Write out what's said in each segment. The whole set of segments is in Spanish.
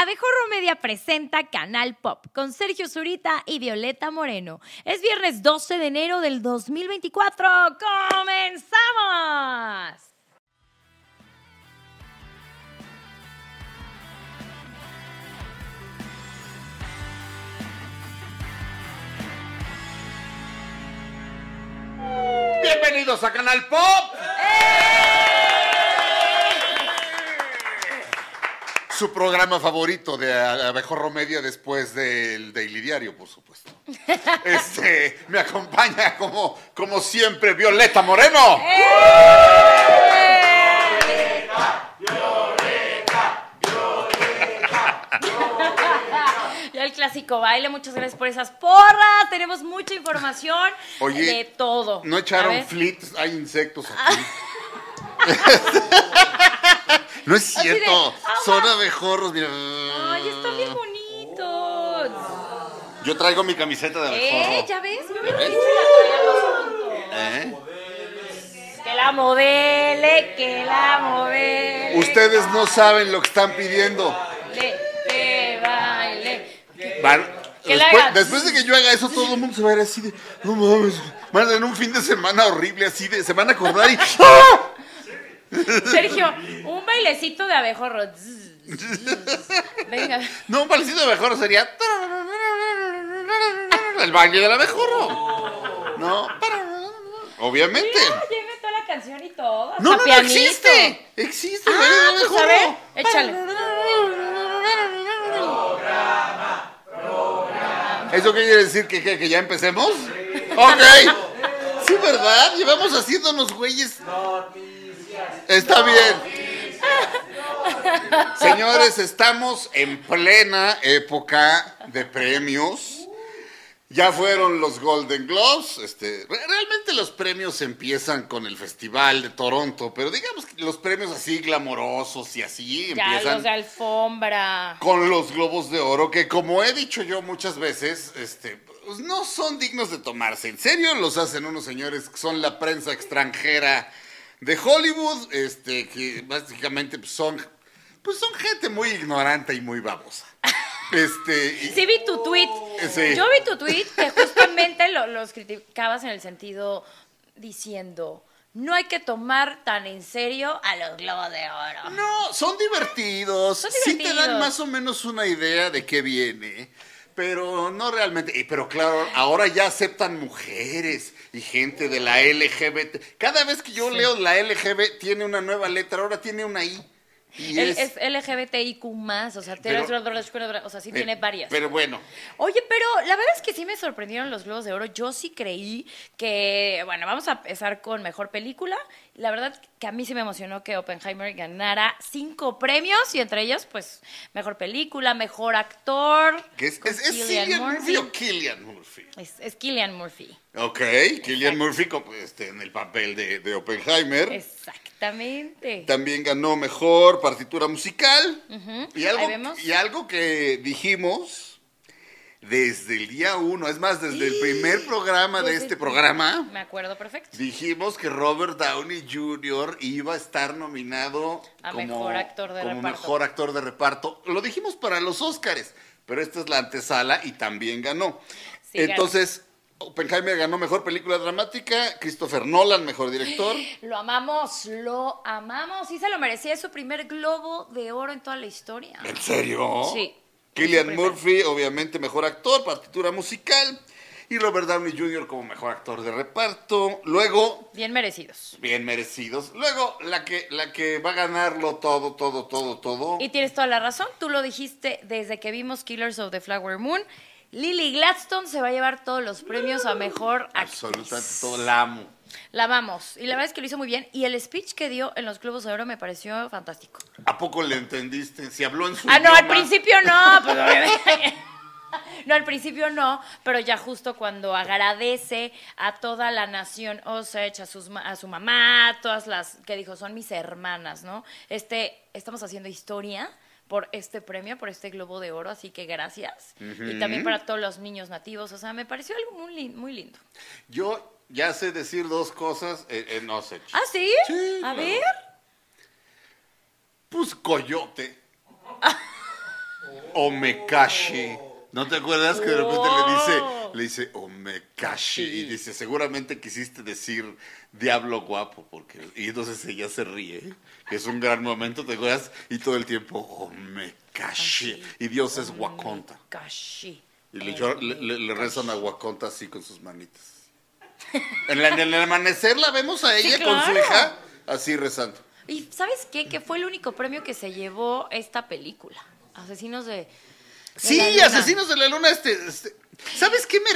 Abejorro Media presenta Canal Pop con Sergio Zurita y Violeta Moreno. Es viernes 12 de enero del 2024. ¡Comenzamos! Bienvenidos a Canal Pop. Su programa favorito de Abejorro Media después del Daily Diario, por supuesto. Este, me acompaña como, como siempre Violeta Moreno. Ya el clásico baile, muchas gracias por esas porras. Tenemos mucha información Oye, de todo. No echaron flits, hay insectos aquí. no es cierto, "Ah, son va". abejorros, mira. Ay, están bien bonitos. Yo traigo mi camiseta de abejorro. Eh, ¿ya ves? ¿Ya ves? ¿Eh? Que la modele, que la modele. Ustedes no saben lo que están pidiendo. Le, que baile. que- Van- Que la después, de que yo haga eso, todo el mundo se va a ir así de. No mames. Van a tener un fin de semana horrible, así de. Se van a acordar y. ¡Ah! Sergio, un bailecito de abejorro. Venga. No, un bailecito de abejorro sería. El baile del abejorro. No. Obviamente. Mira, lleve toda la canción y todo. No, no, no existe. Existe el Ah, baile del pues a abejorro. ver, échale. ¿Eso qué quiere decir? ¿Que, que, que ya empecemos? Ok. Sí, ¿verdad? Llevamos haciéndonos güeyes. Está bien. Señores, estamos en plena época de premios. Ya fueron los Golden Globes. Este, re- realmente los premios empiezan con el Festival de Toronto, pero digamos que los premios así glamorosos y así Ya empiezan los de alfombra. con los globos de oro, que como he dicho yo muchas veces, este, pues, no son dignos de tomarse en serio, los hacen unos señores que son la prensa extranjera de Hollywood, este, que básicamente pues, son, pues son gente muy ignorante y muy babosa. Este, y- Sí vi tu tweet. Sí. Yo vi tu tweet que justamente lo- los criticabas en el sentido diciendo no hay que tomar tan en serio a los globos de oro. No, son divertidos. Son Sí te divertidos. dan más o menos una idea de qué viene. Pero no realmente. Y- Pero claro, ahora ya aceptan mujeres y gente de la LGBT. Cada vez que yo leo la LGBT tiene una nueva letra, ahora tiene una I. Y es, es LGBTIQ más, o sea, Pero- tiene- o sea, sí tiene eh, varias. Pero bueno, Oye, pero la verdad es que sí me sorprendieron los Globos de Oro. Yo sí creí que, bueno, vamos a empezar con mejor película. La verdad que a mí sí me emocionó que Oppenheimer ganara cinco premios y entre ellos, pues, mejor película, mejor actor. que es, es, es Cillian Cillian Murphy Murphy. o Killian Murphy. Es, es Killian Murphy. Ok, Killian Murphy este, en el papel de, de Oppenheimer. Exactamente. También ganó mejor partitura musical. y, ahí algo, y algo que dijimos desde el día uno, es más, desde el primer programa de este programa, Me acuerdo perfecto. dijimos que Robert Downey Jr. iba a estar nominado A como, mejor actor de como reparto. mejor actor de reparto. Lo dijimos para los Óscares, pero esta es la antesala y también ganó. Sí, ganó. Oppenheimer ganó mejor película dramática, Christopher Nolan mejor director. Lo amamos, lo amamos. Sí se lo merecía. Es su primer globo de oro en toda la historia. ¿En serio? Sí. Killian. Murphy, obviamente, mejor actor, partitura musical. Y Robert Downey Jr. como mejor actor de reparto. Luego, Bien merecidos. bien merecidos. Luego, la que, la que va a ganarlo todo, todo, todo, todo. Y tienes toda la razón, tú lo dijiste desde que vimos Killers of the Flower Moon. Lily Gladstone se va a llevar todos los premios a mejor actriz. Absolutamente todo, la amo. La amamos. Y la verdad es que lo hizo muy bien. Y el speech que dio en los Globos de Oro me pareció fantástico. ¿A poco le entendiste? Si habló en su Ah, no, al principio no. Pues. No, al principio no, pero ya justo cuando agradece a toda la nación Osage, a, sus, a su mamá, todas las que dijo son mis hermanas, ¿no? Este, estamos haciendo historia por este premio, por este Globo de Oro, así que gracias. Y también para todos los niños nativos, o sea, me pareció algo muy, lin- muy lindo. Yo ya sé decir dos cosas en, en Osage. ¿Ah, sí? Sí, a claro. ver. Pues coyote. Omekashi. ¿No te acuerdas que de repente le dice, Le dice Omekashi? Y dice, seguramente quisiste decir diablo guapo, porque. Y entonces ella se ríe, que es un gran momento, ¿te acuerdas? Y todo el tiempo, Omekashi. Y Dios es Wakonta. Kashi. Y le, rezan a Wakonta así con sus manitas. En, la- en el amanecer la vemos a ella con su hija así rezando. ¿Y sabes qué? Que fue el único premio que se llevó esta película. Asesinos de. de Sí. Asesinos de la Luna, este, este- ¿sabes qué me...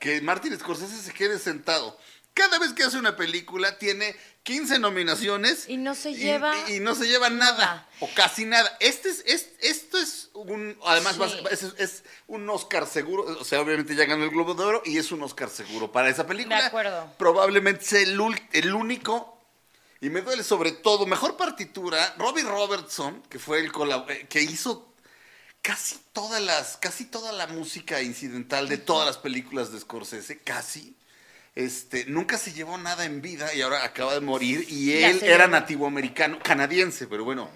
Que Martin Scorsese se quede sentado. Cada vez que hace una película tiene 15 nominaciones. Y no se lleva Y, y no se lleva nada. nada. O casi nada. Este es, es- esto es un... Además, Sí. es, es un Oscar seguro. O sea, obviamente ya ganó el Globo de Oro y es un Oscar seguro para esa película. De acuerdo. Probablemente sea el, el único y me duele sobre todo, mejor partitura, Robbie Robertson, que fue el eh, que hizo casi todas las, casi toda la música incidental de todas las películas de Scorsese, casi. Este, nunca se llevó nada en vida y ahora acaba de morir y él era nativo americano, canadiense, pero bueno,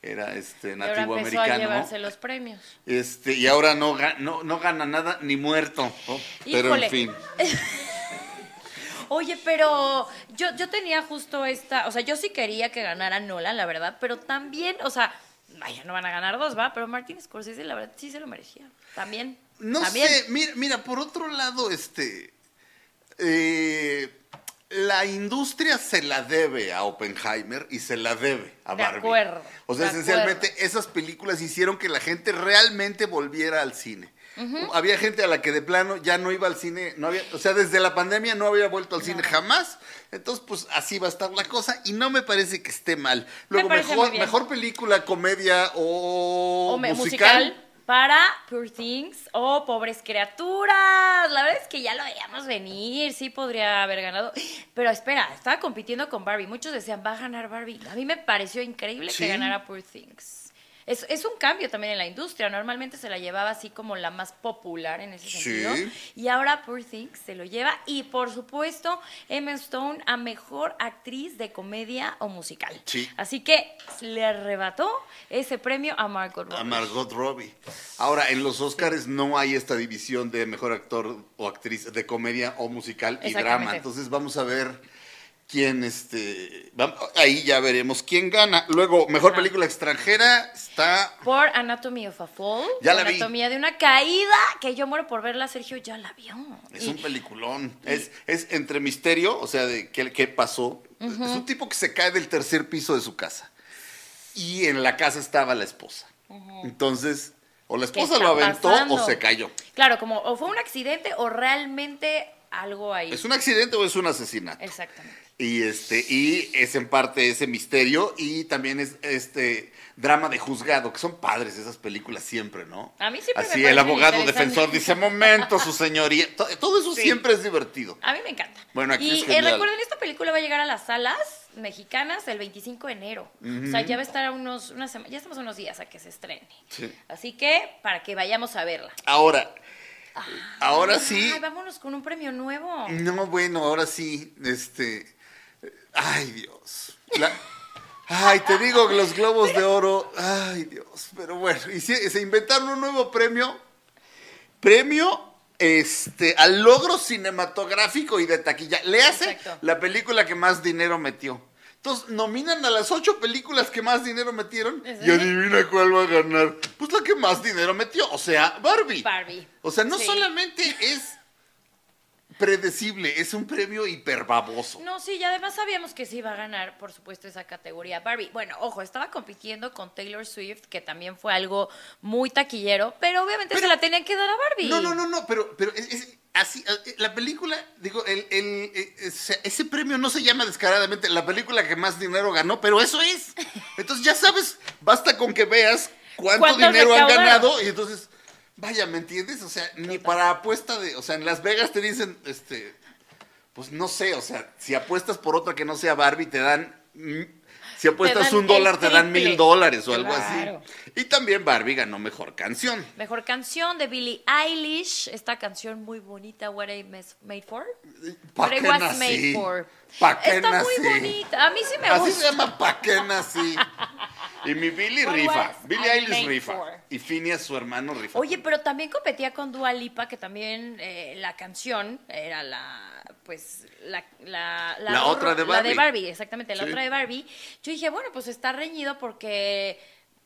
era este Y ahora nativo a americano. llevarse los premios. Este, y ahora no, no, no gana nada ni muerto. ¿no? Pero en fin. Oye, pero yo, yo tenía justo esta, o sea, yo sí quería que ganara Nolan, la verdad, pero también, o sea, vaya, no van a ganar dos, va, pero Martin Scorsese, la verdad, sí se lo merecía. También. No también. sé, mira, mira, por otro lado, este. eh, la industria se la debe a Oppenheimer y se la debe a De Barbie. acuerdo, O sea, de esencialmente esas películas hicieron que la gente realmente volviera al cine. Había gente a la que de plano ya no iba al cine, no había, o sea, desde la pandemia no había vuelto al cine jamás. Entonces, pues así va a estar la cosa y no me parece que esté mal. Luego, mejor, mejor película, comedia o, musical. musical. para Poor Things o Pobres Criaturas. La verdad es que ya lo veíamos venir, sí podría haber ganado. Pero espera, estaba compitiendo con Barbie. Muchos decían, va a ganar Barbie. A mí me pareció increíble Sí. que ganara Poor Things. Es, es un cambio también en la industria. Normalmente se la llevaba así como la más popular en ese Sí. sentido. Y ahora Poor Things se lo lleva. Y por supuesto, Emma Stone a mejor actriz de comedia o musical. Sí. Así que le arrebató ese premio a Margot Robbie. A Margot Robbie. Ahora, en los Oscars no hay esta división de mejor actor o actriz de comedia o musical y drama. Entonces vamos a ver quién, este, vam- ahí ya veremos quién gana. Luego, mejor Ajá. película extranjera está... Por Anatomy of a Fall. Ya la vi. Anatomía de una caída, que yo muero por verla, Sergio ya la vio. Es Y- un peliculón. Es, es entre misterio, o sea, de qué, qué pasó. Es un tipo que se cae del tercer piso de su casa. Y en la casa estaba la esposa. Entonces, o la ¿Qué esposa lo aventó pasando? o se cayó. Claro, como o fue un accidente o realmente algo ahí. ¿Es un accidente o es un asesinato? Exactamente. Y este, y es en parte ese misterio y también es este drama de juzgado, que son padres esas películas siempre, ¿no? A mí siempre me Así el abogado defensor dice, momento, su señoría. To- Todo eso Sí. siempre es divertido. A mí me encanta. Bueno, aquí y es eh, recuerden, esta película va a llegar a las salas mexicanas el 25 de enero. O sea, ya va a estar a unos, una sema- ya estamos a unos días a que se estrene. Sí. Así que, para que vayamos a verla. Ahora, ahora sí. Ay, vámonos con un premio nuevo. No, bueno, ahora sí, este. Ay, Dios. La- ay, te digo que los globos de oro. Ay, Dios. Pero bueno, y se, se inventaron un nuevo premio. Premio este, al logro cinematográfico y de taquilla. Le hace la película que más dinero metió. Entonces, nominan a las ocho películas que más dinero metieron. ¿En Y adivina cuál va a ganar. Pues la que más dinero metió. O sea, Barbie. Barbie. O sea, no Sí. solamente es predecible, es un premio hiperbaboso. No, sí, y además sabíamos que sí iba a ganar, por supuesto, esa categoría Barbie. Bueno, ojo, estaba compitiendo con Taylor Swift, que también fue algo muy taquillero, pero obviamente se la tenían que dar a Barbie. No, no, no, no, pero, pero es, es así, eh, la película, digo, el, el, eh, ese, premio no se llama descaradamente la película que más dinero ganó, pero eso es. Entonces ya sabes, basta con que veas cuánto ¿Cuánto dinero han ganado y entonces, vaya, ¿me entiendes? O sea, ni para apuesta de, o sea, en Las Vegas te dicen, este, pues no sé, o sea, si apuestas por otra que no sea Barbie, te dan Si apuestas un dólar, te dan mil dólares o algo Claro. así. Y también Barbie ganó mejor canción. Mejor canción de Billie Eilish. Esta canción muy bonita, What I Made For. ¿Pa' What I Was nací? Made For. ¿Pa' qué Está nací? muy bonita. A mí sí me Así gusta. se llama ¿Pa' qué nací? Y mi Billy What rifa. I Eilish rifa. for? Y Phineas, su hermano, rifa. Oye, pero también competía con Dua Lipa, que también eh, la canción era la, pues, la... La, La otra de La de Barbie. Barbie, exactamente, la Sí. otra de Barbie. Yo dije, bueno, pues está reñido porque,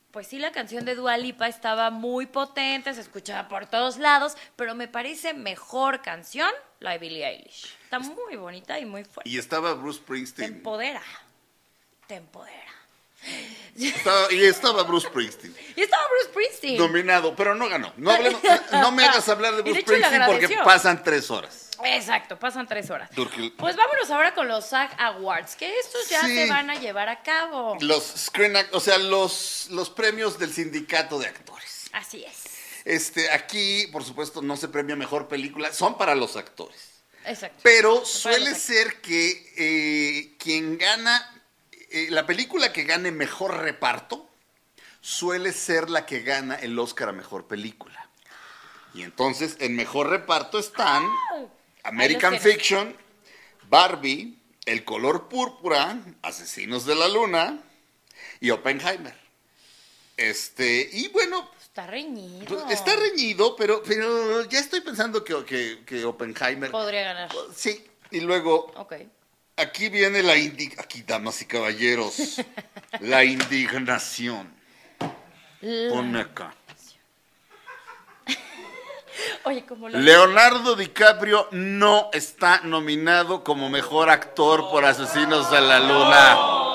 pues sí, la canción de Dua Lipa estaba muy potente, se escuchaba por todos lados, pero me parece mejor canción la de Billie Eilish. Está muy bonita y muy fuerte. Y estaba Bruce Te Springsteen. empodera, te empodera. Estaba- y estaba Bruce Springsteen. Y estaba Bruce Springsteen. Nominado, pero no ganó. No, hablemos- no me hagas hablar de de Bruce le Springsteen porque pasan tres horas. Exacto, pasan tres horas. Pues vámonos ahora con los SAG Awards, que estos ya Sí. se van a llevar a cabo. Los Screen Act, o sea, los, los premios del sindicato de actores. Así es. Este, aquí, por supuesto, no se premia mejor película, son para los actores. Exacto. Pero suele ser que eh, quien gana, eh, la película que gane mejor reparto, suele ser la que gana el Oscar a mejor película. Y entonces, en mejor reparto están American los tienes. Fiction, Barbie, El color púrpura, Asesinos de la Luna y Oppenheimer. Este, y bueno, Está reñido. pues, está reñido, pero, pero ya estoy pensando que, que, que Oppenheimer. Podría ganar. Sí, y luego Ok. aquí viene la indi aquí damas y caballeros, la indignación. Ponme acá. Oye, como lo... Leonardo DiCaprio no está nominado como mejor actor por Asesinos de la Luna.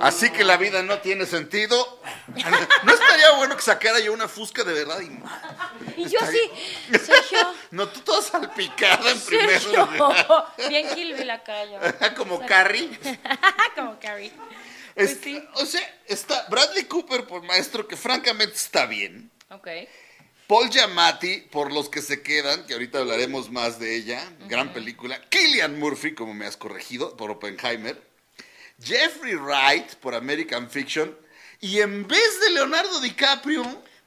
Así que la vida no tiene sentido. ¿No estaría bueno que sacara yo una fusca de verdad y Y yo sí, Sergio. No, tú toda salpicada en primer Sergio. lugar. Bien Kill Bill acá yo. Como Carrie. Como Carrie. Pues Este, sí. O sea, está Bradley Cooper por maestro, que francamente está bien. Ok. Paul Giamatti por Los que se quedan, que ahorita hablaremos más de ella, gran película. Killian Murphy, como me has corregido, por Oppenheimer. Jeffrey Wright por American Fiction. Y en vez de Leonardo DiCaprio,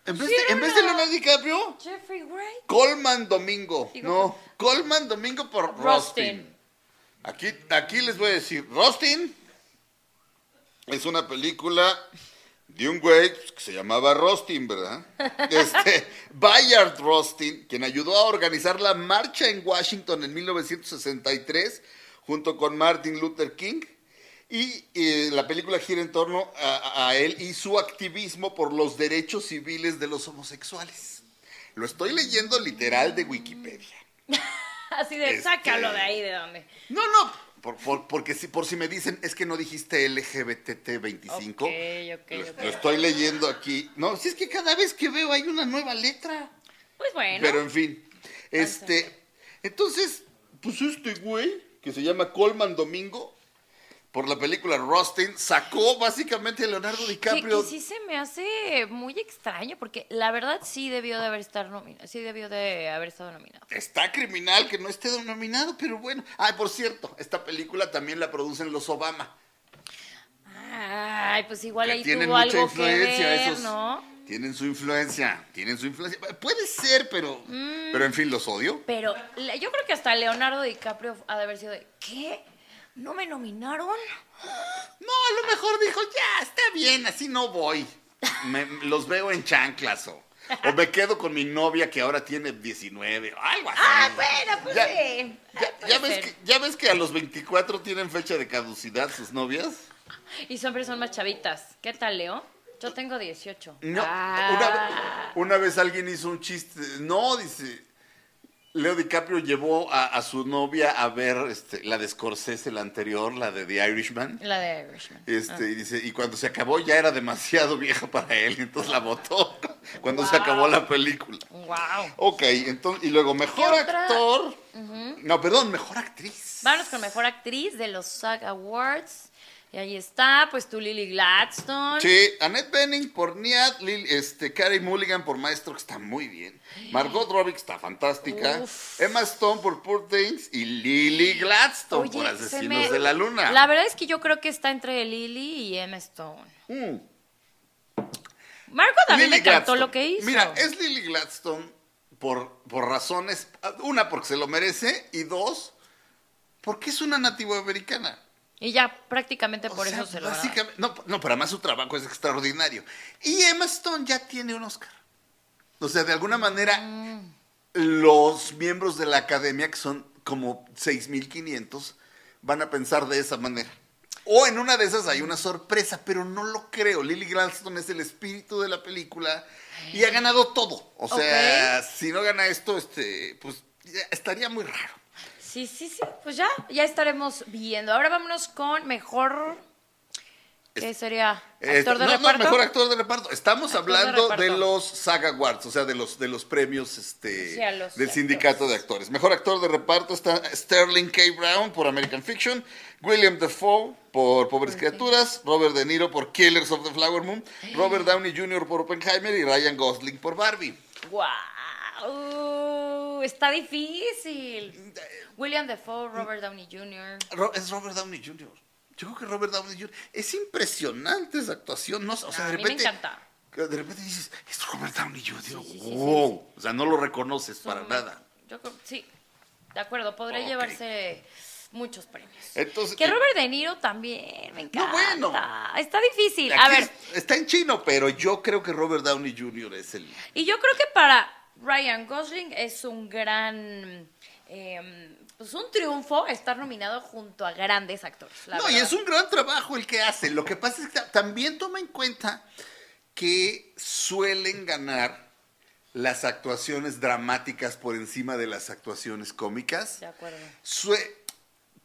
en vez, de, en vez de Leonardo DiCaprio, Jeffrey Wright. Coleman Domingo. Digo, no, Coleman Domingo por Rustin. Rustin. Aquí, aquí les voy a decir, Rustin es una película de un güey que se llamaba Rustin, ¿verdad? Este, Bayard Rustin, quien ayudó a organizar la marcha en Washington en 1963 junto con Martin Luther King. Y eh, la película gira en torno a, a él y su activismo por los derechos civiles de los homosexuales. Lo estoy leyendo literal de Wikipedia. Así de, Este- sácalo de ahí, de donde. No, no, por, por- porque si, por si me dicen, es que no dijiste LGBT25. Ok, ok, lo, ok. lo estoy leyendo aquí. No, si es que cada vez que veo hay una nueva letra. Pues bueno. Pero en fin, este, entonces, pues este güey, que se llama Coleman Domingo, por la película Rustin, sacó básicamente a Leonardo Que, DiCaprio. que sí se me hace muy extraño, porque la verdad sí debió de haber estar nominado, sí debió de haber estado nominado. Está criminal que no esté nominado, pero bueno. Ah, por cierto, esta película también la producen los Obama. Ay, pues igual que ahí tienen tuvo mucha algo que influencia ver, esos. ¿no? Tienen su influencia, tienen su influencia. Puede ser, pero, Mm. pero en fin, los odio. Pero yo creo que hasta Leonardo DiCaprio ha de haber sido de, ¿qué? ¿No me nominaron? No, a lo mejor dijo, ya, está bien, así no voy. Me- los veo en chanclas o, o me quedo con mi novia que ahora tiene 19, o algo así. Ah, bueno, pues Ya- sí. Ya, Puede ya ves ser. que, ya ves que a los 24 tienen fecha de caducidad sus novias. Y siempre son más chavitas. ¿Qué tal, Leo? Yo tengo 18. No, Ah. una, una vez alguien hizo un chiste. No, dice. Leo DiCaprio llevó a, a su novia a ver este, la de Scorsese, la anterior, la de The Irishman. La de Irishman. Este, y dice, y cuando se acabó ya era demasiado vieja para él, y entonces la votó cuando se acabó la película. Wow. Ok, entonces, y luego mejor actor. No, perdón, mejor actriz. Vámonos con mejor actriz de los SAG Awards. Y ahí está, pues tú Lily Gladstone. Sí, Annette Bening por Niad, Lil- este, Carey Mulligan por Maestro, que está muy bien. Margot Robbie, que está fantástica. Uf. Emma Stone por Poor Things. Y Lily Gladstone Oye, por se Asesinos me- de la Luna. La verdad es que yo creo que está entre Lily y Emma Stone. Mm. Margot mí Lily me encantó lo que hizo. Mira, es Lily Gladstone por, por razones. Una, porque se lo merece. Y dos, porque es una nativa americana. Y ya prácticamente O por sea, eso se lo básicamente, no, no, pero además su trabajo es extraordinario. Y Emma Stone ya tiene un Oscar. O sea, de alguna manera, Mm. los miembros de la academia, que son como 6.500, van a pensar de esa manera. O en una de esas hay una sorpresa, pero no lo creo. Lily Gladstone es el espíritu de la película y ha ganado todo. O sea, si no gana esto, este, pues estaría muy raro. Sí, sí, sí. Pues ya, ya estaremos viendo. Ahora vámonos con mejor. ¿Qué sería? ¿Actor Este, de no, no, reparto? mejor actor de reparto. Estamos Actor hablando de, los SAG Awards, o sea, de los, de los premios este, Sí, a los del sindicato de actores. Mejor actor de reparto está Sterling K. Brown por American Fiction, William Dafoe por Pobres Criaturas, Robert De Niro por Killers of the Flower Moon, Robert Downey Jr. por Oppenheimer y Ryan Gosling por Barbie. ¡Guau! Está difícil. William Defoe, Robert Downey Jr. Ro- es Robert Downey Jr. Yo creo que Robert Downey Jr. Es impresionante esa actuación, ¿no? O sea, de a mí me repente... encanta. De repente dices, es Robert Downey Jr. sí, sí, sí, wow. O sea, no lo reconoces para nada. Yo creo, sí, de acuerdo, podría llevarse muchos premios. Entonces, que eh, Robert De Niro también, me encanta. bueno. Está difícil. Aquí A ver, es- está en chino, pero yo creo que Robert Downey Jr. es el. y yo creo que para Ryan Gosling es un gran, eh, pues un triunfo estar nominado junto a grandes actores. la no, y es un gran trabajo el que hace. Lo que pasa es que ta- también toma en cuenta que suelen ganar las actuaciones dramáticas por encima de las actuaciones cómicas. De acuerdo. Sue-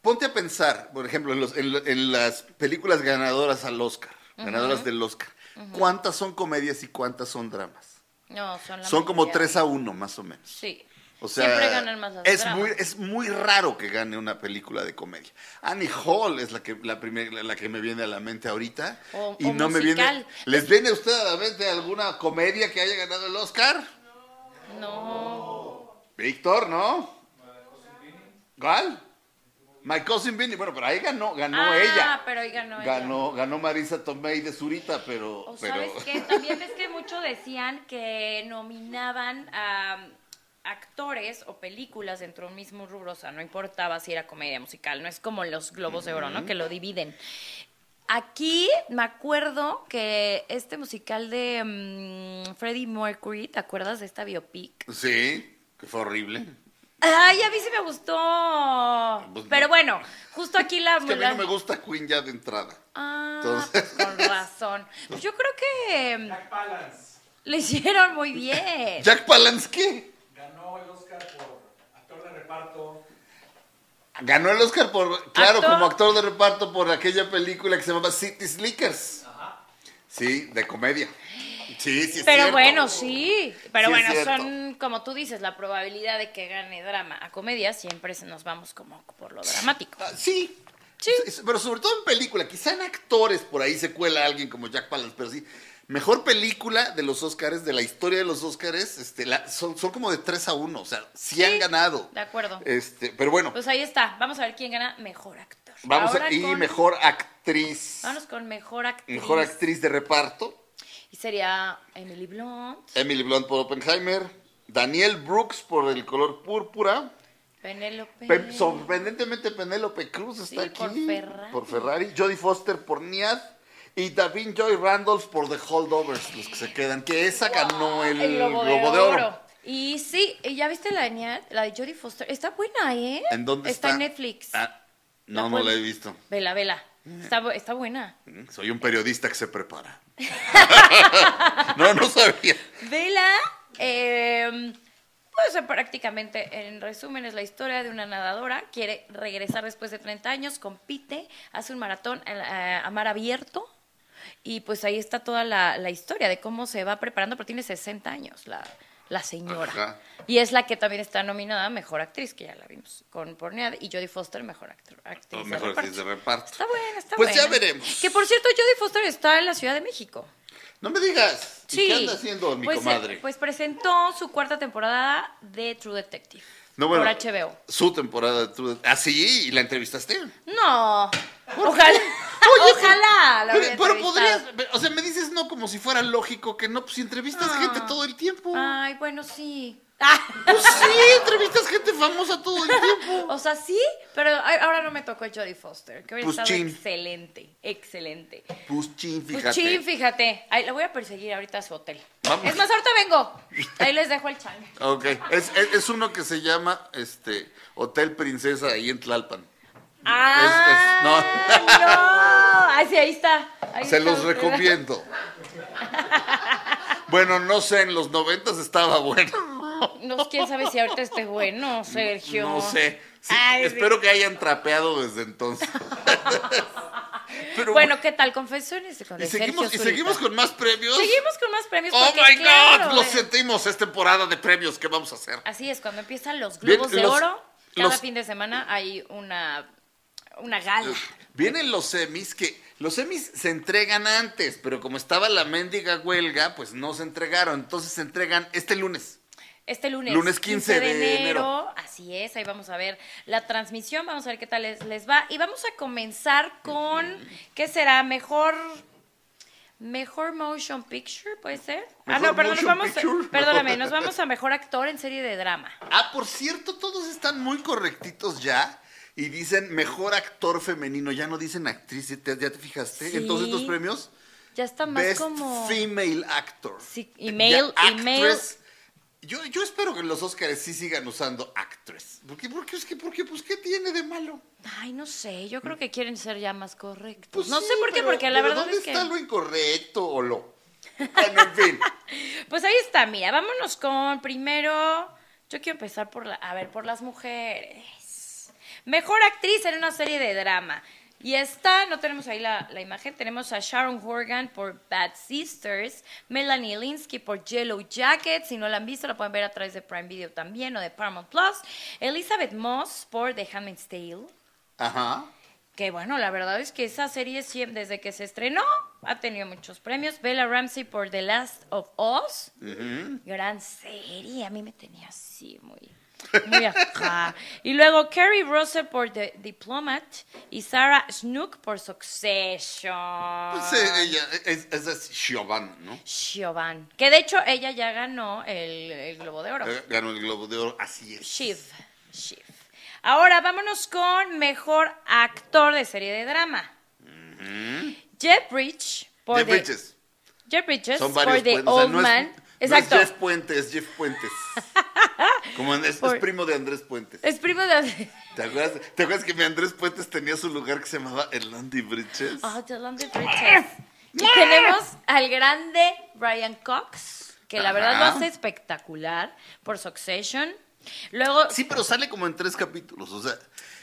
Ponte a pensar, por ejemplo, en, los- en en las películas ganadoras al Oscar, ganadoras del Oscar. ¿Cuántas son comedias y cuántas son dramas? No, son la Son como mayoría. 3 a 1, más o menos. Sí. O sea, Siempre ganan más las es dramas. muy, es muy raro que gane una película de comedia. Annie Hall es la que, la primer- la que me viene a la mente ahorita. O- y o no me viene. ¿Les viene a usted a la mente alguna comedia que haya ganado el Oscar? No. Víctor, ¿no? ¿Cuál? My Cousin Vinny. Bueno, pero ahí ganó, ganó ah, ella. pero ahí ganó ella. Ganó, Marisa Tomei de Zurita, pero. O pero... sabes qué, también ves que muchos decían que nominaban a actores o películas dentro de un mismo rubro, o sea, no importaba si era comedia musical, no es como los Globos de Oro, ¿no? Que lo dividen. Aquí me acuerdo que este musical de mm, Freddie Mercury, ¿te acuerdas de esta biopic? Sí, que fue horrible. Ay, a mí sí me gustó. Pues, Pero no. bueno, justo aquí la... Es que a mí no me gusta Queen ya de entrada. Ah, Entonces- pues con razón. Pues yo creo que mm, Jack Palance le hicieron muy bien. Jack Palance, ¿qué? ganó el Oscar por actor de reparto. Ganó el Oscar por, claro, Actor. como actor de reparto por aquella película que se llamaba City Slickers. Sí, de comedia. Sí, sí, es Pero cierto. bueno, sí. Pero Sí, es bueno, cierto. son, como tú dices, la probabilidad de que gane drama a comedia, siempre se nos vamos como por lo dramático. Ah, sí. Sí. Pero sobre todo en película, quizá en actores por ahí se cuela alguien como Jack Palance, pero sí. Mejor película de los Oscars, de la historia de los Oscars, este, la- son, son como de 3 a 1, o sea, sí, han ganado. De acuerdo. Este, pero bueno, Pues ahí está. Vamos a ver quién gana mejor actor. vamos Ahora a, y con- mejor actriz. Vámonos con mejor actriz. Mejor actriz de reparto. Y sería Emily Blunt, Emily Blunt por Oppenheimer, Daniel Brooks por El color púrpura, Penélope. Pe- sorprendentemente Penélope Cruz está Sí, aquí por Ferrari. por Ferrari, Jodie Foster por Niad y Davin Joy Randolph por The Holdovers, los que se quedan, que esa ganó el, El Globo, Globo de, oro. Oro. Y sí, ¿y ¿ya viste la de Niad? La de Jodie Foster. Está buena, ¿eh? ¿En dónde está? Está en Netflix. Ah, no, La no la he visto. Vela, vela. Está, bu- está buena. Mm, Soy un periodista que se prepara. no, no sabía. Vela, eh, pues prácticamente, en resumen, es la historia de una nadadora, quiere regresar después de 30 años, compite, hace un maratón eh, a mar abierto, y pues ahí está toda la, la historia de cómo se va preparando, pero tiene 60 años la, la señora. Ajá. Y es la que también está nominada Mejor Actriz, que ya la vimos con Pornead, y Jodie Foster, Mejor actor, Actriz. O mejor actriz de reparto. Está buena, está Pues buena. ya veremos. Que por cierto, Jodie Foster está en la Ciudad de México. No me digas. ¿Y Sí. qué anda haciendo mi pues, eh, comadre? pues presentó su cuarta temporada de True Detective. no, bueno, por HBO. Su temporada de True- Ah, sí, y la entrevistaste. No. Ojalá. ojalá. la Pero, hubiera pero entrevistado. podrías, o sea, me dices no como si fuera lógico que no, pues si entrevistas Ah. gente todo el tiempo. Ay, bueno, sí. Ah. Pues sí, entrevistas gente famosa todo el tiempo. O sea, sí, pero ahora no me tocó Jodie Foster, que hubiera Pues estado chin. excelente, excelente. Pues chin, Pues fíjate. chin, fíjate. Ay, la voy a perseguir ahorita a su hotel. Vamos. Es más, ahorita vengo. Ahí les dejo el chan. Ok, es, es, es uno que se llama este Hotel Princesa ahí en Tlalpan. Ah, no. no. Ay, sí, ahí está. Ahí Se está. los recomiendo. Bueno, no sé, en los noventas estaba bueno. No, quién sabe si ahorita esté bueno, Sergio. No sé. Sí, Ay, sí. espero que hayan trapeado desde entonces. Pero Bueno, ¿qué tal? Confesiones con y seguimos, Sergio y seguimos con más premios. Seguimos con más premios. Oh porque, my claro, God, lo eh, sentimos, es temporada de premios que vamos a hacer. Así es, cuando empiezan los Bien, globos de los- oro, cada los- fin de semana hay una, una gala. Vienen los semis que los semis se entregan antes, pero como estaba la mendiga huelga, pues no se entregaron. Entonces se entregan este lunes. Este lunes, Lunes 15 de enero, enero. Así es, ahí vamos a ver la transmisión, vamos a ver qué tal les, les va. Y vamos a comenzar con, ¿qué será? Mejor... Mejor motion picture, ¿puede ser? ah, no, perdón, nos vamos, picture. perdóname, nos vamos a mejor actor en serie de drama. Ah, por cierto, todos están muy correctitos ya. Y dicen mejor actor femenino, ya no dicen actriz, ¿ya te, ya te fijaste? Sí. En todos estos premios. Ya está más Best como... Female Actor. Sí, y male- Ya, y male-. Yo, yo espero que los Oscars sí sigan usando actress. ¿Por qué? Porque, es que, porque, pues, ¿qué tiene de malo? Ay, no sé, yo creo que quieren ser ya más correctos. Pues no sí, sé por qué, pero- porque la verdad ¿dónde es que... está lo incorrecto o lo? Bueno, en fin. Pues ahí está, mira, vámonos con primero. Yo quiero empezar por la, a ver, por las mujeres. Mejor actriz en una serie de drama. Y está, no tenemos ahí la, la imagen, tenemos a Sharon Horgan por Bad Sisters, Melanie Linsky por Yellow Jacket, si no la han visto la pueden ver a través de Prime Video también o de Paramount Plus, Elizabeth Moss por The Handmaid's Tale, Ajá. que bueno, la verdad es que esa serie desde que se estrenó ha tenido muchos premios. Bella Ramsey por The Last of Us. Gran serie, a mí me tenía así muy muy acá. Y luego Carrie Russell por The Diplomat y Sarah Snook por Succession. Pues eh, ella, es, es, es Siobhan, ¿no? Siobhan. Que de hecho ella ya ganó el, el Globo de Oro. Eh, Ganó el Globo de Oro, así es. Shiv. Shiv. Ahora vámonos con mejor actor de serie de drama. Jeff Bridges por Jeff The- Bridges. Jeff Bridges Son por The puentes. o sea, Old no es- Man. No es Exacto. Jeff Puentes, es Jeff Puentes. Como es, es Por- primo de Andrés Puentes. Es primo de... ¿Te acuerdas, ¿Te acuerdas que mi Andrés Puentes tenía su lugar que se llamaba Erlandi Bridges? Ah, The London Bridges. Y tenemos al grande Brian Cox, que la verdad lo Ajá. hace espectacular por Succession. Luego, Sí, pero sale como en tres capítulos. O sea,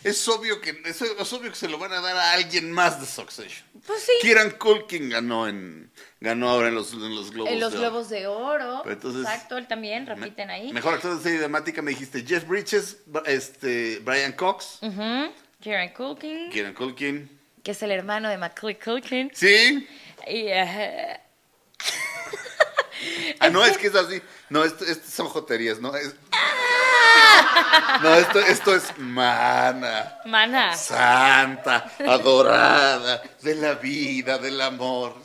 es obvio que es, es obvio que se lo van a dar a alguien más de Succession. pues sí, Kieran Culkin ganó en ganó ahora en los, en los globos. en los de Oro. Globos de Oro. Pero entonces- Exacto, él también, repiten ahí. Mejor actor de serie dramática me dijiste Jeff Bridges, este Brian Cox, Ujú. Kieran Culkin, Kieran Culkin. que es el hermano de Macaulay Culkin. Sí. Y, Ah, no, es que es así. No, esto, esto son joterías, ¿no? Es... No, esto, esto es mana, mana. santa, adorada, de la vida, del amor.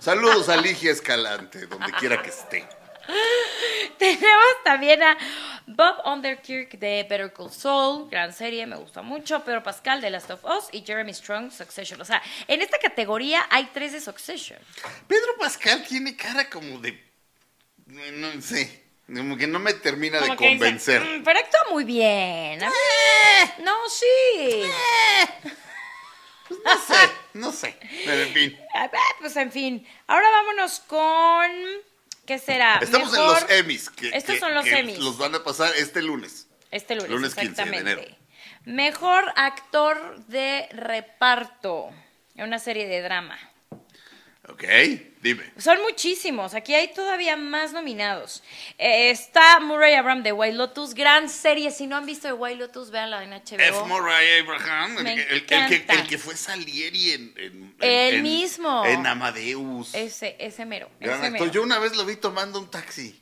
Saludos a Ligia Escalante, donde quiera que esté. Tenemos también a Bob Underkirk de Better Call Saul, gran serie, me gusta mucho. Pedro Pascal de Last of Us y Jeremy Strong, Succession. O sea, en esta categoría hay tres de Succession. Pedro Pascal tiene cara como de. No sé. Como que no me termina de dice, convencer. "Mm, pero actúa muy bien. Ver, No, sí. Pues no sé, no sé. Pero en fin. A ver, Pues en fin. Ahora vámonos con. ¿Qué será? Estamos en los Emmys. Que, Estos que- son los Emmys. Los van a pasar este lunes. Este lunes, Lunes 15 de exactamente. enero. Mejor actor de reparto en una serie de drama. ¿Ok? Dime. Son muchísimos. Aquí hay todavía más nominados. Eh, está Murray Abraham de White Lotus. Gran serie. Si no han visto de White Lotus, véanla en HBO. F. Murray Abraham, el, que- el- el que, encanta. el que fue Salieri en, en- en- El en- mismo. En Amadeus. Ese, ese mero. Ese mero. Yo una vez lo vi tomando un taxi.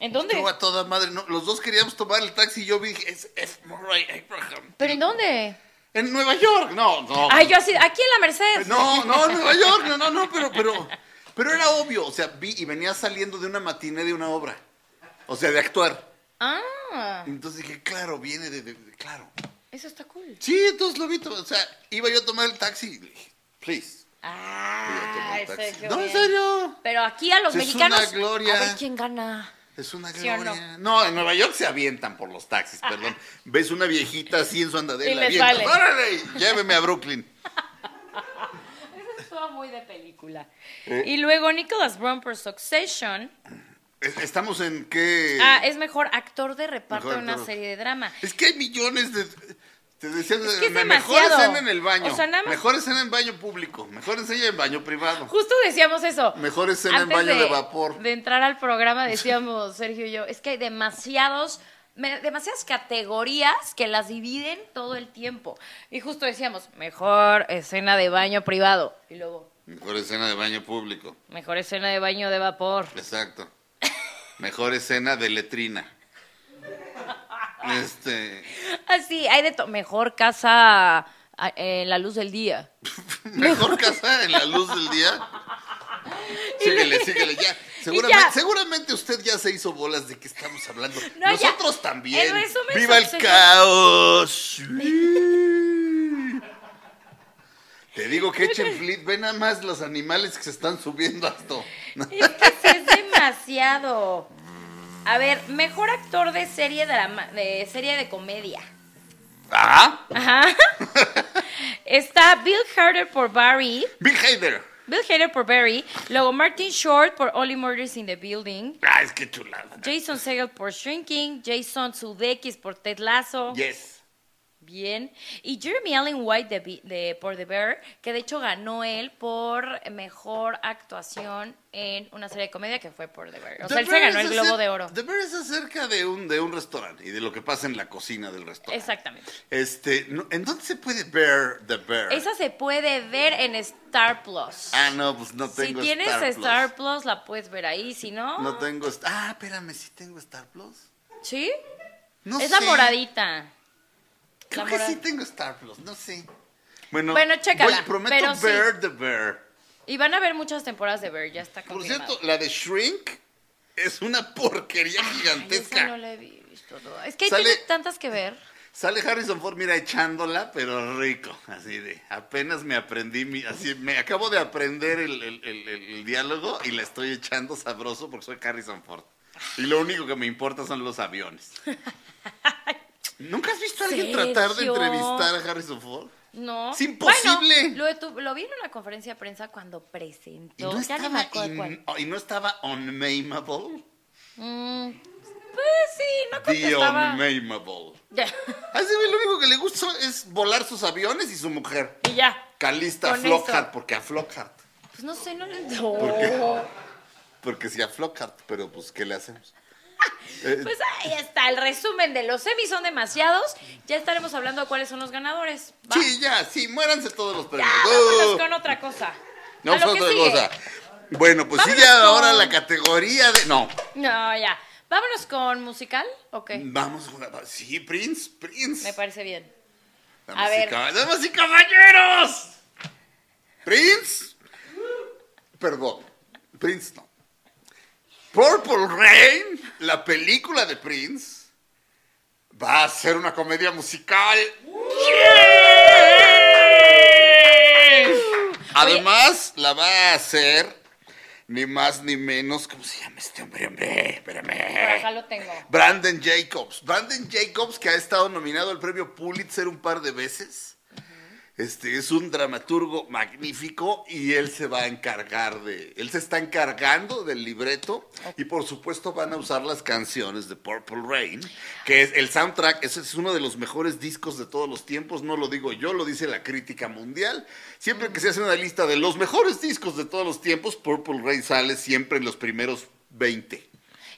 ¿En dónde? Estuvo a toda madre. No, los dos queríamos tomar el taxi y yo vi, es F. Murray Abraham. ¿Pero en dónde? En Nueva York. No, no. Ay, yo así, aquí en la Merced. No, no, en Nueva York. No, no, no, pero, pero, pero era obvio. O sea, vi y venía saliendo de una matiné de una obra. O sea, de actuar. Ah, Entonces dije, claro, viene de, de- de- claro. eso está cool. Sí, entonces lo vi. O sea, iba yo a tomar el taxi y le dije, please. Ah, No, en serio. Pero aquí a los Es mexicanos. una gloria. A ver quién gana. Es una ¿Sí o no? gloria. no? en Nueva York se avientan por los taxis, perdón. Ves una viejita así en su andadera. Y les avientas, vale. ¡Órale! Lléveme a Brooklyn. Estuvo muy de película. Eh. Y luego Nicholas Brown por Succession. Es- Estamos en qué. Ah, es mejor actor de reparto de una serie de drama. Es que hay millones de. Te decía, que es me- mejor escena en el baño. O sea, nada más- Mejor escena en baño público. Mejor escena en baño privado. Justo decíamos eso. Mejor escena en baño de vapor. De entrar al programa decíamos, Sergio y yo, es que hay demasiados, demasiadas categorías que las dividen todo el tiempo. Y justo decíamos, mejor escena de baño privado. Y luego, Mejor escena de baño público. mejor escena de baño de vapor. Exacto. Mejor escena de letrina. Este. Así, hay de todo. Mejor casa en la luz del día. Mejor casa en la luz del día. Síguele, síguele, ya. Seguramente, ya. seguramente usted ya se hizo bolas de que estamos hablando. No, ya. Nosotros también. ¡Viva el caos! Te digo que echen flip, ve nada más los animales que se están subiendo a esto. Es que es demasiado. A ver, mejor actor de serie drama, de serie de comedia. ¿Ah? Ajá. Está Bill Hader por Barry. Big Hader. Bill Hader por Barry. Luego Martin Short por Only Murders in the Building. Ah, es que chulada. Jason Segel por Shrinking. Jason Sudeikis por Ted Lasso. Yes. Bien. Y Jeremy Allen White de, de- por The Bear, que de hecho ganó él por mejor actuación en una serie de comedia que fue por The Bear. O sea, The él se Bear ganó es el Globo de Oro. The Bear es acerca de un, de un restaurante y de lo que pasa en la cocina del restaurante. Exactamente. Este, no- ¿En dónde se puede ver The Bear? Esa se puede ver en Star Plus. Ah, no, pues no si tengo tienes Star, Star, Plus. La puedes ver ahí. Si no, No tengo... Ah, espérame, ¿sí tengo Star Plus? ¿sí? No es sé. la moradita. Creo la que sí tengo Star Plus, no sé. Bueno, Bueno, chécala, voy- prometo pero sí. ver The Bear. Y van a ver muchas temporadas de Bear, ya está Por confirmado. cierto, la de Shrink es una porquería Ay, gigantesca. esa no la he visto. toda. Es que Sale- tiene tantas que ver. Sale Harrison Ford, mira, echándola, pero rico, así de, apenas me aprendí, mi, así, me acabo de aprender el, el- el- el- el diálogo y la estoy echando sabroso porque soy Harrison Ford. Y lo único que me importa son los aviones. ¿Nunca has visto a alguien tratar de entrevistar a Harrison Ford? No. Es imposible. Bueno, lo, lo vi en una conferencia de prensa cuando presentó. Y no ya estaba, cuál. in- y no estaba unmameable. Mm, pues sí, no que The unmameable. Ya. A ese güey lo único que le gusta es volar sus aviones y su mujer. y ya. Calista Con Flockhart, eso. porque a Flockhart. Pues no sé, no le. No. Porque sí a Flockhart, pero pues, ¿qué le hacemos? Eh, Pues ahí está, el resumen de los semis son demasiados. Ya estaremos hablando de cuáles son los ganadores. ¿va? sí, ya, sí, muéranse todos los Ya, premios. vámonos Uh, con otra cosa. no A fue lo que otra sigue. cosa. Bueno, pues Vámonos sigue con- ahora la categoría de. No, No, ya. Vámonos con musical, ok. vamos a jugar. Sí, Prince, Prince. Me parece bien. Damas A y ver. caba- ¡Damas y caballeros! Prince. Perdón, Prince no. Purple Rain, la película de Prince, va a ser una comedia musical. Además, la va a hacer ni más ni menos. ¿Cómo se llama este hombre? Hombre, Por acá espérame. lo tengo. Brandon Jacobs. Brandon Jacobs, que ha estado nominado al premio Pulitzer un par de veces. Este es un dramaturgo magnífico y él se va a encargar de, él se está encargando del libreto y por supuesto van a usar las canciones de Purple Rain, que es el soundtrack, ese es uno de los mejores discos de todos los tiempos, no lo digo yo, lo dice la crítica mundial. Siempre que se hace una lista de los mejores discos de todos los tiempos, Purple Rain sale siempre en los primeros 20.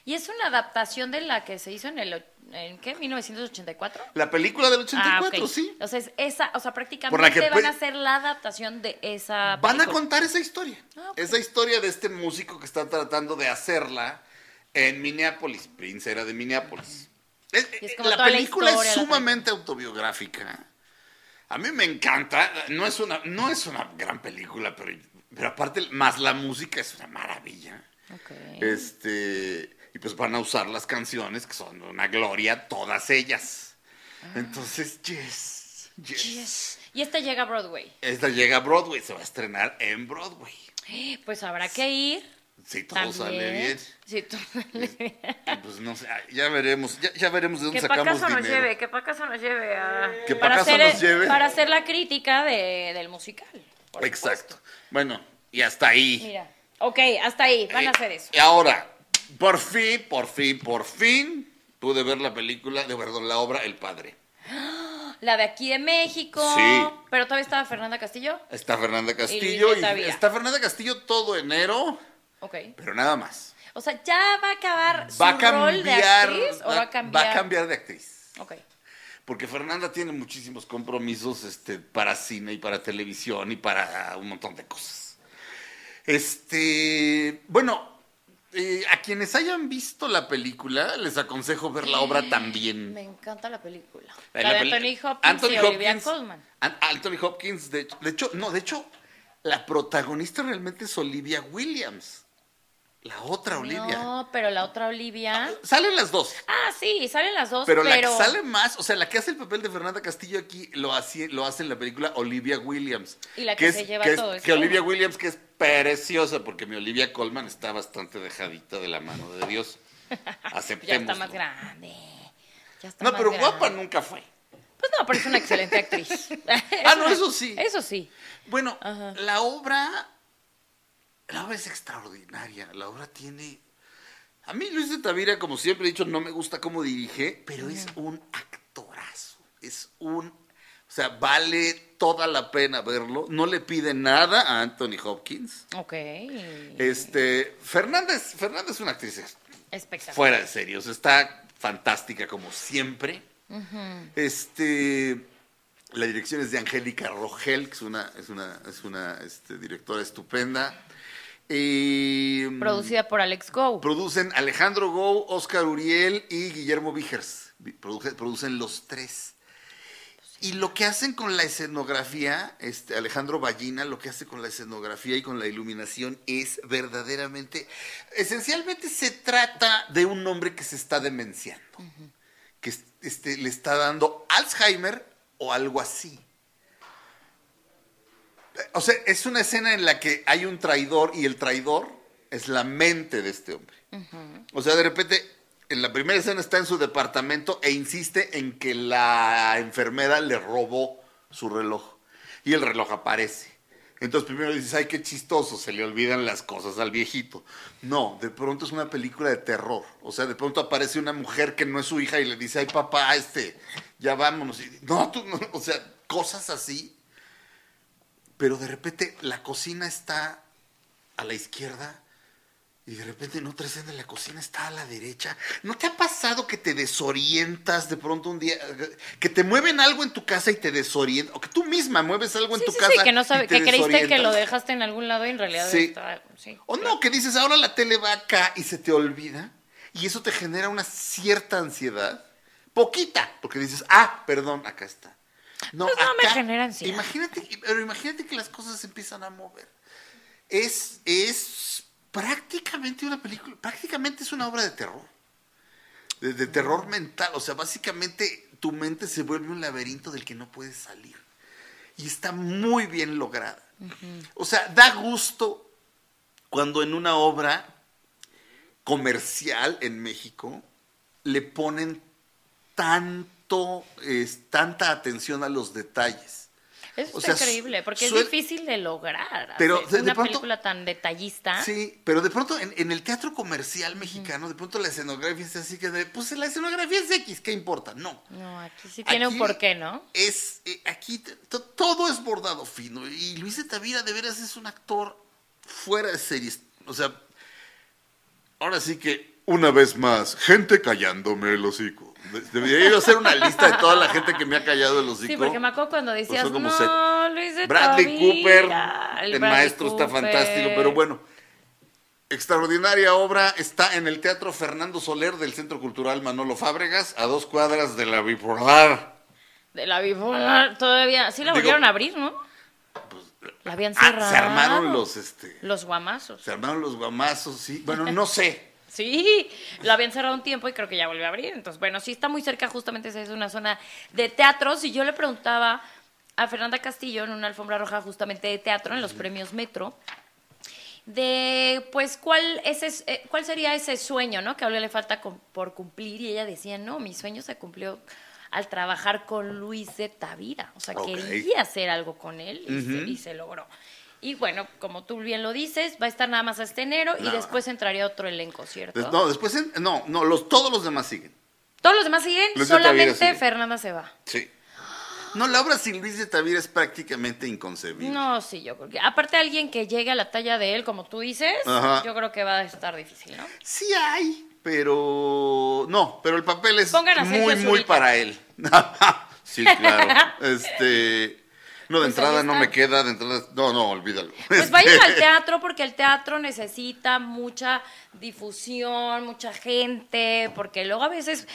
Y es una adaptación de la que se hizo en el... ¿En qué? ¿1984? La película del 84, ah, ok. sí. O sea, es esa, o sea, prácticamente que van a hacer la adaptación de esa Van a película. contar esa historia. Ah. Esa historia de este músico que está tratando de hacerla en Minneapolis. Prince era de Minneapolis. Es eh, como la película es sumamente autobiográfica. A mí me encanta. No es una, no es una gran película, pero, pero aparte, más la música es una maravilla. Ok. Este, pues van a usar las canciones que son una gloria, todas ellas. Ah. Entonces, yes, yes. Yes. Y esta llega a Broadway. Esta llega a Broadway, se va a estrenar en Broadway. Pues habrá que ir. Si todo También. sale bien. Sí, todo sale bien. Pues no sé, ya veremos, ya, ya veremos de dónde sacamos casa nos dinero. lleve, que para casa nos lleve a... Que pa' para hacer, nos lleve. Para hacer la crítica de- del musical. Exacto. supuesto. Bueno, y hasta ahí. Mira. Ok, hasta ahí. Van a Eh, hacer eso. Y ahora, por fin, por fin, por fin, pude ver la película, de perdón, la obra El Padre. La de aquí de México. Sí. Pero todavía estaba Fernanda Castillo. Está Fernanda Castillo y, está Fernanda Castillo todo enero, Ok. pero nada más. O sea, ¿ya va a acabar su rol de actriz o va a cambiar? va a cambiar de actriz. Ok. Porque Fernanda tiene muchísimos compromisos este, para cine y para televisión y para un montón de cosas. Este, bueno, eh, a quienes hayan visto la película, les aconsejo ver la obra también. Me encanta la película. La- La, la de peli- Anthony Hopkins Anthony y Olivia Hopkins- Colman. An- Anthony Hopkins, de, de hecho, no, de hecho, la protagonista realmente es Olivia Williams. La otra Olivia. No, pero la otra Olivia. Salen las dos. Ah, sí, salen las dos, Pero, pero, la que sale más, o sea, la que hace el papel de Fernanda Castillo aquí lo hace, lo hace en la película Olivia Williams. Y la que se lleva es- todo es Que Olivia. Williams, que es preciosa, porque mi Olivia Colman está bastante dejadita de la mano de Dios. ya Aceptemos. está más grande. Ya está No, más pero grande. guapa nunca fue. Pues no, pero es una excelente actriz. Ah, no, eso sí. Eso sí. Bueno, Ajá. la obra, la obra es extraordinaria. La obra tiene, a mí Luis de Tavira, como siempre he dicho, no me gusta cómo dirige, pero es un actorazo. Es un, o sea, vale toda la pena verlo. No le pide nada a Anthony Hopkins. Ok. Este, Fernández, Fernández es una actriz Espectacular. fuera de serio, o sea, está fantástica como siempre. Este, la dirección es de Angélica Rogel, que es una, es una, es una este, directora estupenda. Y, Producida por Alex Go. Producen Alejandro Gou, Oscar Uriel y Guillermo Vigers. Producen los tres. Y lo que hacen con la escenografía, este Alejandro Ballina, lo que hace con la escenografía y con la iluminación es verdaderamente, esencialmente se trata de un hombre que se está demenciando, que este, le está dando Alzheimer o algo así. O sea, es una escena en la que hay un traidor y el traidor es la mente de este hombre. O sea, de repente, en la primera escena está en su departamento e insiste en que la enfermera le robó su reloj. Y el reloj aparece. Entonces primero dices, ay, qué chistoso, se le olvidan las cosas al viejito. No, de pronto es una película de terror. O sea, de pronto aparece una mujer que no es su hija y le dice, ay, papá, este, ya vámonos. No, tú no, o sea, cosas así. Pero de repente la cocina está a la izquierda y de repente en otra escena la cocina está a la derecha. ¿No te ha pasado que te desorientas de pronto un día? Que te mueven algo en tu casa y te desorientas. O que tú misma mueves algo en Sí, tu sí, casa. sí, que no sabe, y te que creíste que lo dejaste en algún lado y en realidad Sí. está. Sí. O no, que dices, ahora la tele va acá y se te olvida. Y eso te genera una cierta ansiedad. Poquita, porque dices, ah, perdón, acá está. No, Pues no me acá- genera ansiedad. Imagínate, pero imagínate que las cosas se empiezan a mover. Es, es prácticamente una película, prácticamente es una obra de terror. De, de terror mental. O sea, básicamente tu mente se vuelve un laberinto del que no puedes salir. Y está muy bien lograda. O sea, da gusto cuando en una obra comercial en México le ponen tanto, tanta atención a los detalles. Eso O está sea, increíble, porque es difícil de lograr. Pero hacer de- de una pronto- película tan detallista. Sí, pero de pronto en, en el teatro comercial mexicano, de pronto la escenografía es así que de, pues la escenografía es X, ¿qué importa? No. No, aquí sí tiene un porqué, ¿no? Es, eh, aquí todo es bordado fino. Y Luis de Tavira de veras es un actor fuera de series. O sea, ahora sí que, una vez más, gente callándome el hocico. De- Debería yo hacer una lista de toda la gente que me ha callado el hocico. Sí, porque me acuerdo cuando decías, son como no, set. Bradley Cooper, el, Bradley maestro está fantástico, pero bueno. Extraordinaria obra está en el Teatro Fernando Soler del Centro Cultural Manolo Fábregas, a dos cuadras de la Bipolar. De la bipolar, todavía. Sí la Digo- volvieron a abrir, ¿no? La habían Ah, cerrado. se armaron los, este, Los guamazos. se armaron los guamazos, sí. Bueno, no sé. Sí, la habían cerrado un tiempo y creo que ya volvió a abrir. Entonces, bueno, sí está muy cerca, justamente esa es una zona de teatros. Y yo le preguntaba a Fernanda Castillo en una alfombra roja justamente de teatro en los premios Metro, de pues cuál, ese, eh, cuál sería ese sueño, ¿no? Que ahora le falta por cumplir. Y ella decía, no, mi sueño se cumplió al trabajar con Luis de Tavira. O sea, quería hacer algo con él y, se, y se logró. Y bueno, como tú bien lo dices, va a estar nada más hasta enero y después entraría otro elenco, ¿cierto? No, después, en- no, no, los, todos los demás siguen. Todos los demás siguen, Luis solamente sigue. Fernanda se va. Sí. No, la obra sin Luis de Tavira es prácticamente inconcebible. No, sí, yo creo que. Aparte, alguien que llegue a la talla de él, como tú dices, Ajá. yo creo que va a estar difícil, ¿no? Sí hay, pero no, pero el papel es Pongan muy, muy para él. sí, claro. Este, no, de Pues entrada no me queda, de entrada, no, no, olvídalo. Pues Este, vayan al teatro porque el teatro necesita mucha difusión, mucha gente, porque luego a veces.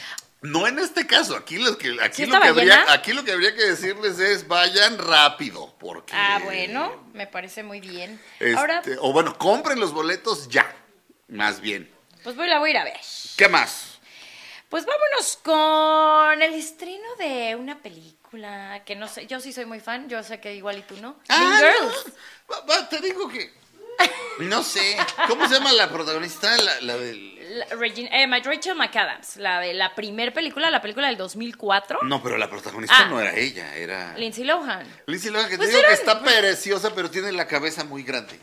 No en este caso, aquí lo que aquí ¿Sí lo que habría, aquí lo que habría que decirles es vayan rápido, porque Ah, bueno, me parece muy bien. este, Ahora, o bueno, compren los boletos ya, más bien. pues voy, la voy a ir a ver. ¿Qué más? Pues vámonos con el estreno de una película que no sé, yo sí soy muy fan, yo sé que igual y tú no. Ah, Girls. no, va- va, te digo que no sé, ¿cómo se llama la protagonista? La, la del La- Regina- eh, Rachel McAdams, la de la primer película, la película del 2004. No, pero la protagonista Ah. no era ella, era Lindsay Lohan. Lindsay Lohan, que Pues te digo que eran- está preciosa, pero tiene la cabeza muy grande.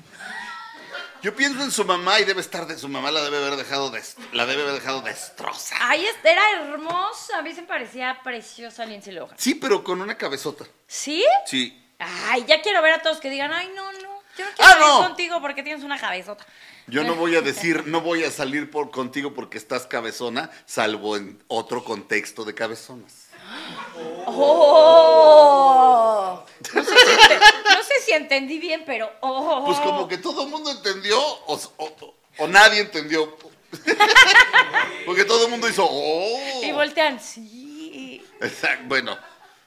Yo pienso en su mamá y debe estar de su mamá la debe haber dejado des- la debe haber dejado destroza. Ay, es- era hermosa, a mí se me parecía preciosa Lindsay Lohan. Sí, pero con una cabezota. ¿Sí? Sí. Ay, ya quiero ver a todos que digan, ay, no, no, yo no quiero Ah, salir no. contigo porque tienes una cabezota. Yo no voy a decir, no voy a salir por contigo porque estás cabezona, salvo en otro contexto de cabezonas. ¡Oh! No sé si, ente- no sé si entendí bien, pero ¡oh! Pues como que todo el mundo entendió o, o- o nadie entendió. Porque todo el mundo hizo, oh. Y voltean, sí. Exacto, bueno.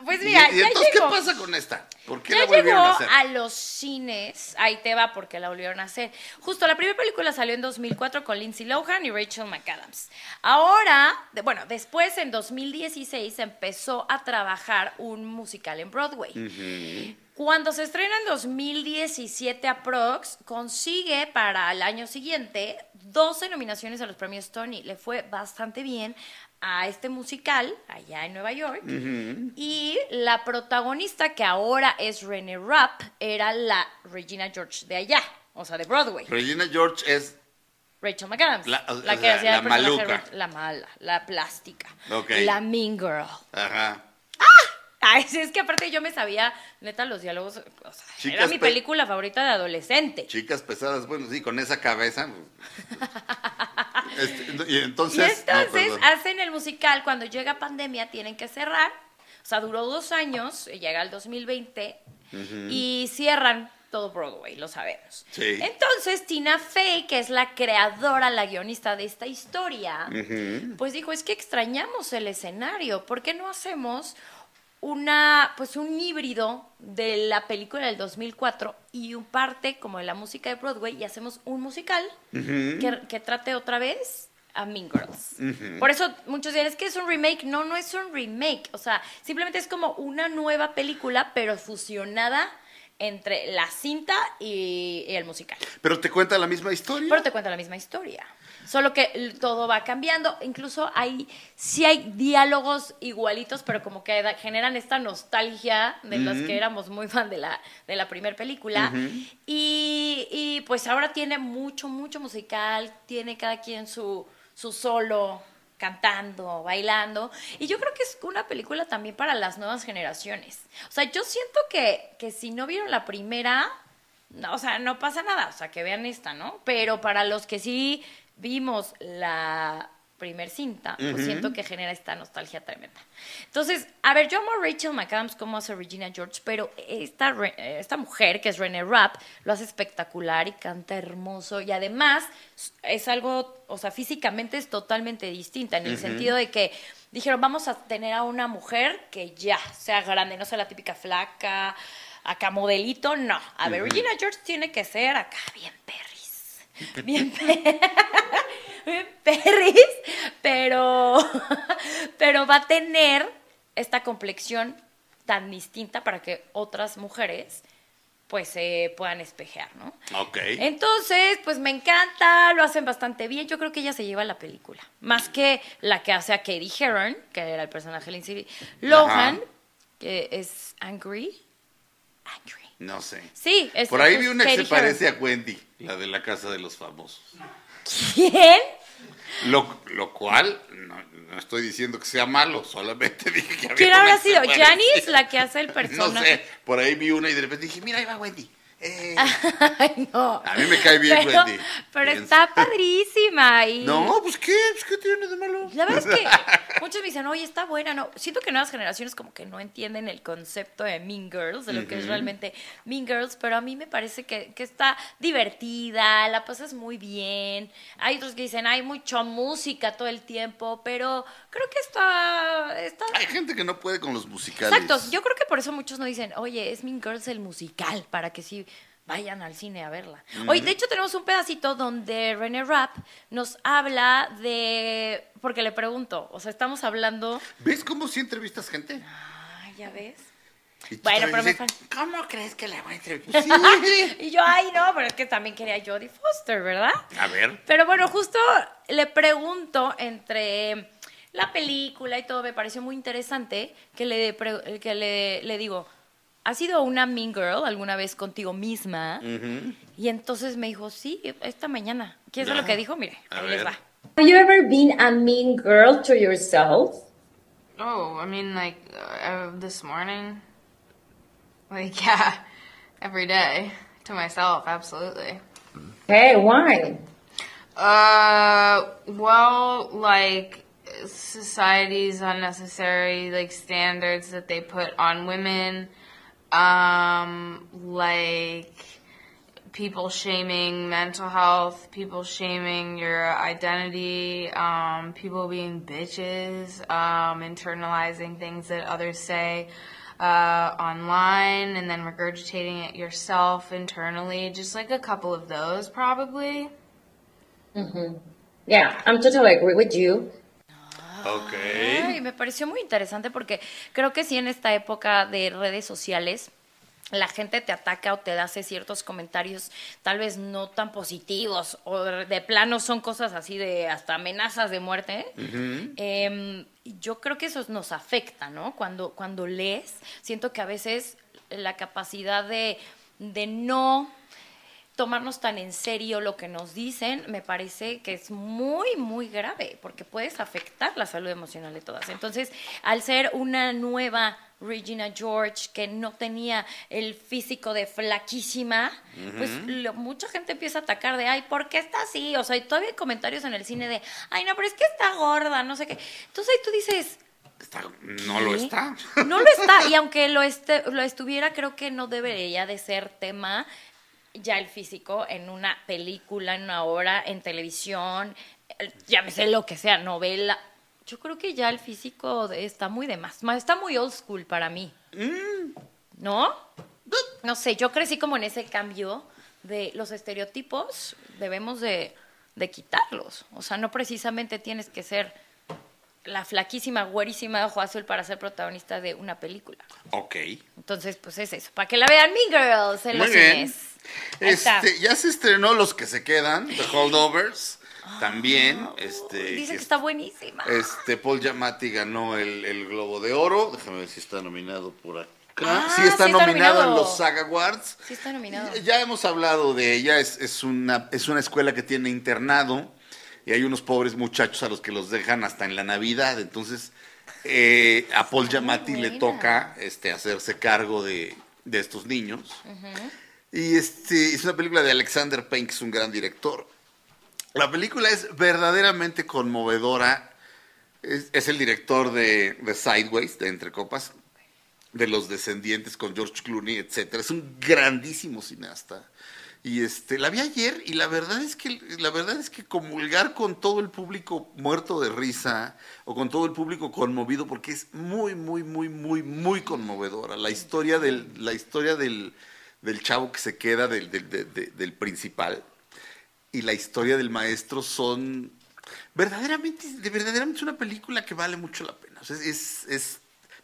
Pues ¿Y- mira, y, ya entonces llegó. qué pasa con esta? ¿Por qué Ya la volvieron llegó a hacer? a los cines, ahí te va porque la volvieron a hacer. Justo la primera película salió en 2004 con Lindsay Lohan y Rachel McAdams. Ahora, de- bueno, después en 2016 empezó a trabajar un musical en Broadway. Cuando se estrena en 2017 aprox, consigue para el año siguiente 12 nominaciones a los premios Tony. Le fue bastante bien a este musical allá en Nueva York. Y la protagonista, que ahora es Renee Rapp, era la Regina George de allá, o sea, de Broadway. Regina George es Rachel McAdams. La- que sea, hacía la maluca. La mala, la plástica. Ok. La mean girl. Ajá. Ay, sí, es que aparte yo me sabía, neta, los diálogos. o sea, era mi pe- película favorita de adolescente. Chicas pesadas, bueno, sí, con esa cabeza. Este, no, y entonces. Y entonces hacen el musical, cuando llega pandemia tienen que cerrar, o sea, duró dos años, eh, llega el 2020 y cierran todo Broadway, lo sabemos. Sí. Entonces Tina Fey, que es la creadora, la guionista de esta historia, pues dijo, es que extrañamos el escenario, ¿por qué no hacemos una, pues un híbrido de la película del 2004 y un parte como de la música de Broadway y hacemos un musical que, que trate otra vez a Mean Girls. Por eso muchos dicen, es que es un remake. No, no es un remake. O sea, simplemente es como una nueva película, pero fusionada entre la cinta y, y el musical. Pero te cuenta la misma historia. Pero te cuenta la misma historia. Solo que todo va cambiando. Incluso hay, sí hay diálogos igualitos, pero como que generan esta nostalgia de los que éramos muy fan de la, de la primera película. y, y, pues ahora tiene mucho, mucho musical. Tiene cada quien su, su solo cantando, bailando. Y yo creo que es una película también para las nuevas generaciones. O sea, yo siento que, que si no vieron la primera, no, o sea, no pasa nada, o sea, que vean esta, ¿no? Pero para los que sí vimos la primer cinta, pues siento que genera esta nostalgia tremenda. Entonces, a ver, yo amo a Rachel McAdams como hace Regina George, pero esta, eh, esta mujer, que es René Rapp, lo hace espectacular y canta hermoso y además es algo, o sea, físicamente es totalmente distinta, en el sentido de que dijeron, vamos a tener a una mujer que ya sea grande, no sea la típica flaca, acá modelito, no. A ver, Regina George tiene que ser acá bien perris. Bien, pe- bien perris, pero, pero va a tener esta complexión tan distinta para que otras mujeres pues se puedan espejear, ¿no? Ok. Entonces, pues me encanta, lo hacen bastante bien. Yo creo que ella se lleva la película. Más que la que hace a Katie Heron, que era el personaje de Lindsay Lohan, Ajá. que es Angry. Angry. No sé. Sí, es Por ahí vi una que se parece a Wendy, la de la casa de los famosos. ¿Quién? Lo, lo cual, no, no estoy diciendo que sea malo, solamente dije que había ¿Quién habrá sido? ¿Janice, la que hace el No personaje? sé, por ahí vi una y de repente dije, mira, ahí va Wendy. Eh, Ay, no. A mí me cae bien pero, Wendy. Pero está padrísima. Y... No, pues qué, pues qué tiene de malo. La verdad es que muchos me dicen, oye, está buena, no. Siento que nuevas generaciones como que no entienden el concepto de Mean Girls, de lo que es realmente Mean Girls, pero a mí me parece que, que está divertida, la pasas muy bien. Hay otros que dicen, hay mucha música todo el tiempo, pero creo que está... está... Hay gente que no puede con los musicales. Exacto, yo creo que por eso muchos no dicen, oye, es Mean Girls el musical, para que sí vayan al cine a verla. Hoy, de hecho, tenemos un pedacito donde René Rapp nos habla de... Porque le pregunto, o sea, estamos hablando... ¿Ves cómo sí entrevistas gente? Ay, ya ves. Bueno, pero me dices, ¿Cómo crees que la voy a entrevistar? Sí. Y yo, ay, no, pero es que también quería Jodie Foster, ¿verdad? A ver. Pero bueno, justo le pregunto entre la película y todo, me pareció muy interesante que le, que le, le digo, ¿has sido una mean girl alguna vez contigo misma? Y entonces me dijo, sí, esta mañana. ¿Quieres saber lo Ya. que dijo? Mire, A ahí les ver. va. Have you ever been a mean girl to yourself? Oh, I mean, like uh, this morning. Like, yeah, every day to myself, absolutely. Hey, why? Uh, well, like society's unnecessary like standards that they put on women, um, like people shaming mental health, people shaming your identity, um, people being bitches, um, internalizing things that others say uh, online and then regurgitating it yourself internally. Just like a couple of those, probably. Yeah, I'm totally agree with you. Ok. Ay, me pareció muy interesante porque creo que sí en esta época de redes sociales la gente te ataca o te hace ciertos comentarios tal vez no tan positivos o de, plano son cosas así de hasta amenazas de muerte. Em, yo creo que eso nos afecta, ¿no? Cuando, cuando lees, siento que a veces la capacidad de, de no tomarnos tan en serio lo que nos dicen, me parece que es muy, muy grave, porque puedes afectar la salud emocional de todas. Entonces, al ser una nueva Regina George que no tenía el físico de flaquísima, pues lo- mucha gente empieza a atacar de, ay, ¿por qué está así? O sea, y todavía hay comentarios en el cine de, ay, no, pero es que está gorda, no sé qué. Entonces ahí tú dices, Está- no lo está. no lo está, y aunque lo, este, lo estuviera, creo que no debería de ser tema ya el físico en una película, en una obra, en televisión, llámese lo que sea, novela. Yo creo que ya el físico está muy de más, está muy old school para mí. ¿No? No sé, yo crecí como en ese cambio de los estereotipos, debemos de, de quitarlos. O sea, no precisamente tienes que ser la flaquísima, güerísima de ojo azul para ser protagonista de una película. Ok. Entonces, pues es eso. Para que la vean Mean Girls en Muy los bien. cines. Este, ya se estrenó Los que se quedan, The Holdovers. También, este, Ah, Dice que está buenísima. Este, Paul Giamatti ganó el, el Globo de Oro. Déjame ver si está nominado por acá. Ah, sí, está sí está nominado en los Saga Awards. Sí está nominado. Ya hemos hablado de ella. Es, es una, es una escuela que tiene internado. Y hay unos pobres muchachos a los que los dejan hasta en la Navidad. Entonces, eh, a Paul Giamatti le toca este, hacerse cargo de, de estos niños. Y este, es una película de Alexander Payne, que es un gran director. La película es verdaderamente conmovedora. Es, es el director de, de Sideways, de Entre Copas, de Los Descendientes con George Clooney, etcétera. Es un grandísimo cineasta. Y este, la vi ayer y la verdad es que la verdad es que comulgar con todo el público muerto de risa o con todo el público conmovido porque es muy muy muy muy muy conmovedora la historia del la historia del, del chavo que se queda del, del, de- de- del principal y la historia del maestro son verdaderamente, de verdaderamente es una película que vale mucho la pena. O sea, es-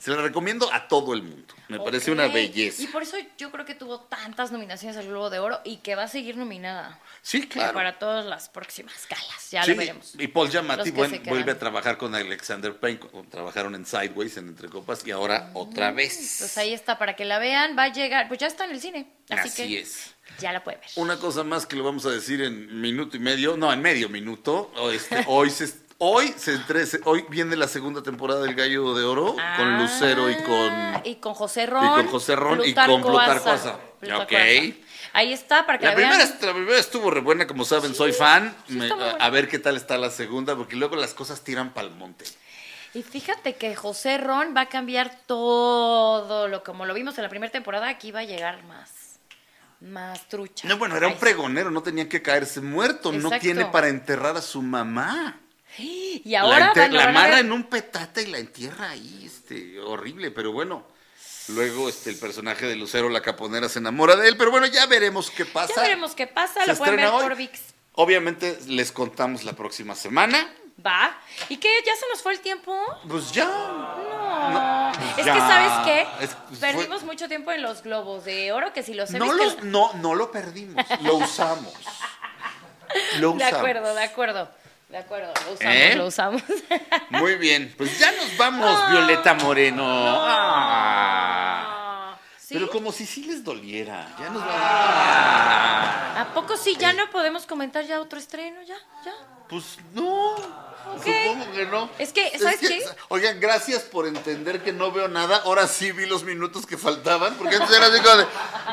se la recomiendo a todo el mundo. Me parece una belleza. Y por eso yo creo que tuvo tantas nominaciones al Globo de Oro y que va a seguir nominada. Sí, claro. Para todas las próximas galas. Ya Sí, lo veremos. Y Paul Giamatti buen- vuelve a trabajar con Alexander Payne. Trabajaron en Sideways, en Entre Copas, y ahora otra vez. Pues ahí está, para que la vean. Va a llegar, pues ya está en el cine. Así, Así que es. ya la pueden ver. Una cosa más que lo vamos a decir en minuto y medio, no, en medio minuto. Este, hoy se, hoy se entre- se- hoy viene la segunda temporada del Gallo de Oro con Lucero y con Ah, y con José Ron. y con José Ron y con Plutarco Asa. Plutarco Ok. Ahí está, para que La la, primera, vean. la primera estuvo re buena, como saben, soy fan. sí Me- a, ver qué tal está la segunda, porque luego las cosas tiran pa'l monte. Y fíjate que José Ron va a cambiar todo lo como lo vimos en la primera temporada. Aquí va a llegar más. Más trucha. No, bueno, era un pregonero, no tenía que caerse muerto, no tiene para enterrar a su mamá. Y la, ahora la van a amarra en un petate y la entierra ahí, este, horrible, pero bueno. Luego este, el personaje de Lucero, la caponera, se enamora de él, pero bueno, ya veremos qué pasa. Ya veremos qué pasa. Se Lo pueden ver hoy. por VIX. Obviamente les contamos la próxima semana. Va. ¿Y qué? ¿Ya se nos fue el tiempo? Pues ya. No. es ya. que, ¿sabes qué? Es- fue- Perdimos mucho tiempo en los globos de oro, que si los he No, visto- los, no, no lo perdimos, lo usamos. Lo De usamos. acuerdo, de acuerdo. De acuerdo, lo usamos, ¿Eh? lo usamos. Muy bien, pues ya nos vamos, Violeta Moreno. Ah. Ah, ¿sí? Pero como si sí les doliera. Ya nos vamos. Ah. ¿A poco sí? ¿Ya no podemos comentar ya otro estreno? ¿Ya? ¿Ya? Pues no. Supongo que no. Es que, ¿sabes qué? Oigan, gracias por entender que no veo nada. Ahora sí vi los minutos que faltaban. Porque antes era así como de.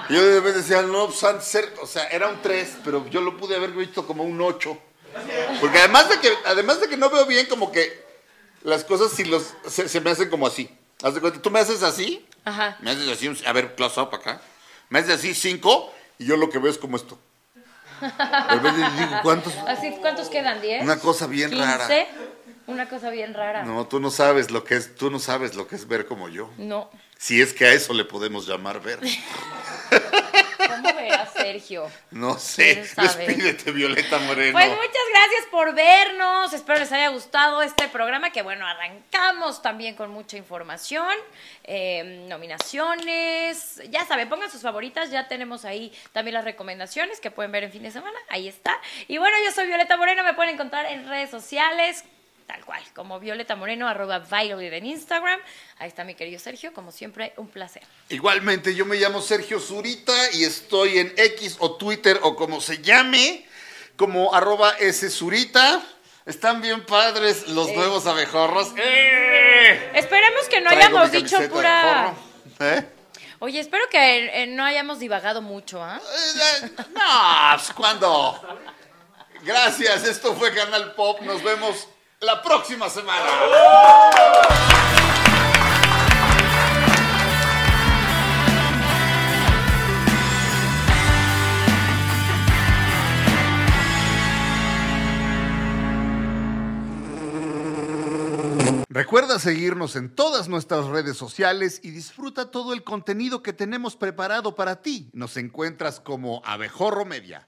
Yo de repente decía, no, pues antes O sea, era un 3, pero yo lo pude haber visto como un 8. Porque además de que, además de que no veo bien, como que las cosas si los, se, se me hacen como así. Haz de cuenta, tú me haces así, Ajá. me haces así, a ver, close up acá. Me haces así 5 y yo lo que veo es como esto. Digo, ¿cuántos? Así, ¿Cuántos quedan? ¿10? Una cosa bien rara. ¿15? Una cosa bien rara. No, tú no sabes lo que es, tú no sabes lo que es ver como yo. No. Si es que a eso le podemos llamar ver. ¿Cómo verás, Sergio? No sé. Despídete, Violeta Moreno. Pues muchas gracias por vernos. Espero les haya gustado este programa que, bueno, arrancamos también con mucha información, eh, nominaciones. Ya saben, pongan sus favoritas. Ya tenemos ahí también las recomendaciones que pueden ver en fin de semana. Ahí está. Y bueno, yo soy Violeta Moreno. Me pueden encontrar en redes sociales. Tal cual, como Violeta Moreno, arroba Violet en Instagram. Ahí está mi querido Sergio, como siempre, un placer. Igualmente, yo me llamo Sergio Zurita y estoy en X o Twitter o como se llame, como arroba S Zurita. Están bien padres los nuevos abejorros. ¡Eh! Esperemos que no Traigo hayamos dicho pura... ¿Eh? Oye, espero que eh, no hayamos divagado mucho, ¿ah? Eh, No, pues, ¿cuándo? Gracias, esto fue Canal Pop. Nos vemos la próxima semana. Recuerda seguirnos en todas nuestras redes sociales y disfruta todo el contenido que tenemos preparado para ti. Nos encuentras como Abejorro Media.